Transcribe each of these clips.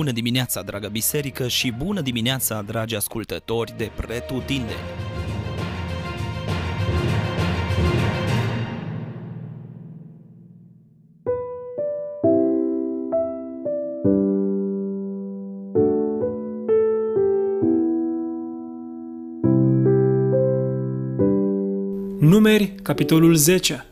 Bună dimineața, dragă biserică, și bună dimineața, dragi ascultători de Pretutindeni! Numeri, capitolul 10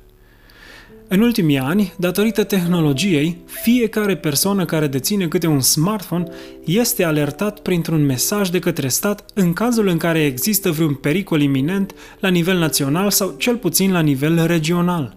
în ultimii ani, datorită tehnologiei, fiecare persoană care deține câte un smartphone este alertat printr-un mesaj de către stat în cazul în care există vreun pericol iminent la nivel național sau cel puțin la nivel regional.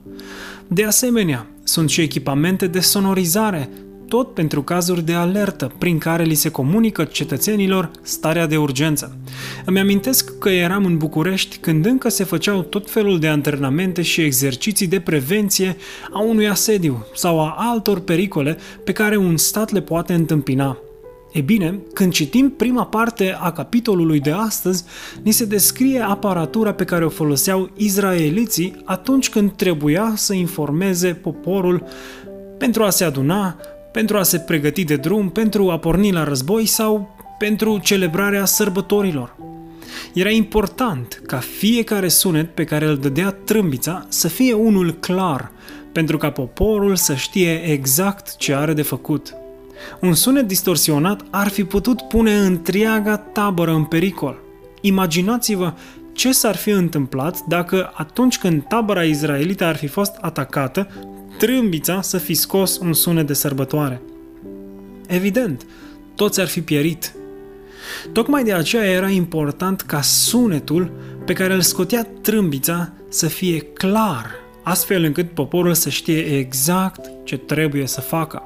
De asemenea, sunt și echipamente de sonorizare, tot pentru cazuri de alertă, prin care li se comunică cetățenilor starea de urgență. Îmi amintesc că eram în București când încă se făceau tot felul de antrenamente și exerciții de prevenție a unui asediu sau a altor pericole pe care un stat le poate întâmpina. E bine, când citim prima parte a capitolului de astăzi, ni se descrie aparatura pe care o foloseau izraeliții atunci când trebuia să informeze poporul pentru a se aduna, pentru a se pregăti de drum, pentru a porni la război sau pentru celebrarea sărbătorilor. Era important ca fiecare sunet pe care îl dădea trâmbița să fie unul clar, pentru ca poporul să știe exact ce are de făcut. Un sunet distorsionat ar fi putut pune întreaga tabără în pericol. Imaginați-vă ce s-ar fi întâmplat dacă atunci când tabăra izraelită ar fi fost atacată, trâmbița să fi scos un sunet de sărbătoare. Evident, toți ar fi pierit. Tocmai de aceea era important ca sunetul pe care îl scotea trâmbița să fie clar, astfel încât poporul să știe exact ce trebuie să facă.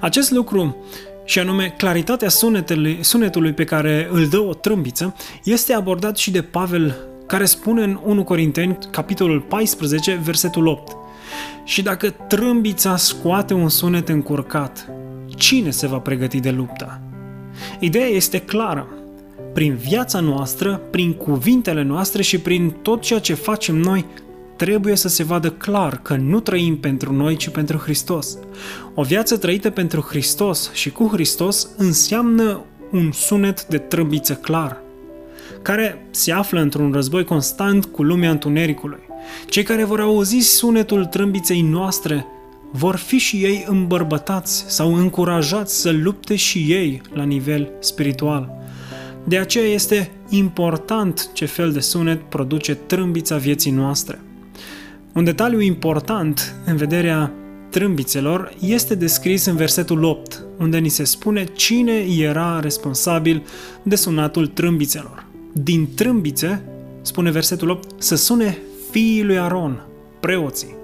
Acest lucru, și anume claritatea sunetului, sunetului pe care îl dă o trâmbiță, este abordat și de Pavel, care spune în 1 Corinteni, capitolul 14, versetul 8. Și dacă trâmbița scoate un sunet încurcat, cine se va pregăti de luptă? Ideea este clară. Prin viața noastră, prin cuvintele noastre și prin tot ceea ce facem noi, trebuie să se vadă clar că nu trăim pentru noi, ci pentru Hristos. O viață trăită pentru Hristos și cu Hristos înseamnă un sunet de trâmbiță clar, care se află într-un război constant cu lumea întunericului. Cei care vor auzi sunetul trâmbiței noastre vor fi și ei îmbărbătați sau încurajați să lupte și ei la nivel spiritual. De aceea este important ce fel de sunet produce trâmbița vieții noastre. Un detaliu important în vederea trâmbițelor este descris în versetul 8, unde ni se spune cine era responsabil de sunatul trâmbițelor. Din trâmbițe, spune versetul 8, să sune fiii lui Aron, preoții.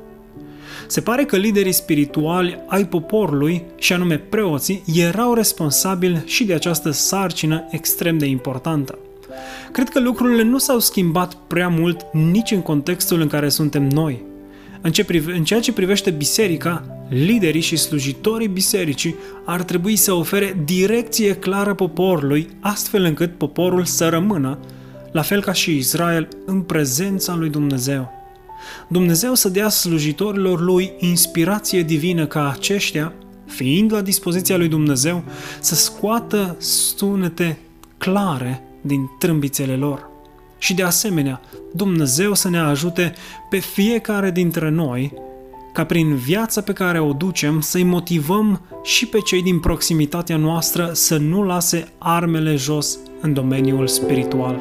Se pare că liderii spirituali ai poporului, și anume preoții, erau responsabili și de această sarcină extrem de importantă. Cred că lucrurile nu s-au schimbat prea mult nici în contextul în care suntem noi. În, ce prive- în ceea ce privește biserica, liderii și slujitorii bisericii ar trebui să ofere direcție clară poporului, astfel încât poporul să rămână, la fel ca și Israel, în prezența lui Dumnezeu. Dumnezeu să dea slujitorilor lui inspirație divină ca aceștia, fiind la dispoziția lui Dumnezeu, să scoată sunete clare din trâmbițele lor. Și de asemenea, Dumnezeu să ne ajute pe fiecare dintre noi ca prin viața pe care o ducem să-i motivăm și pe cei din proximitatea noastră să nu lase armele jos în domeniul spiritual.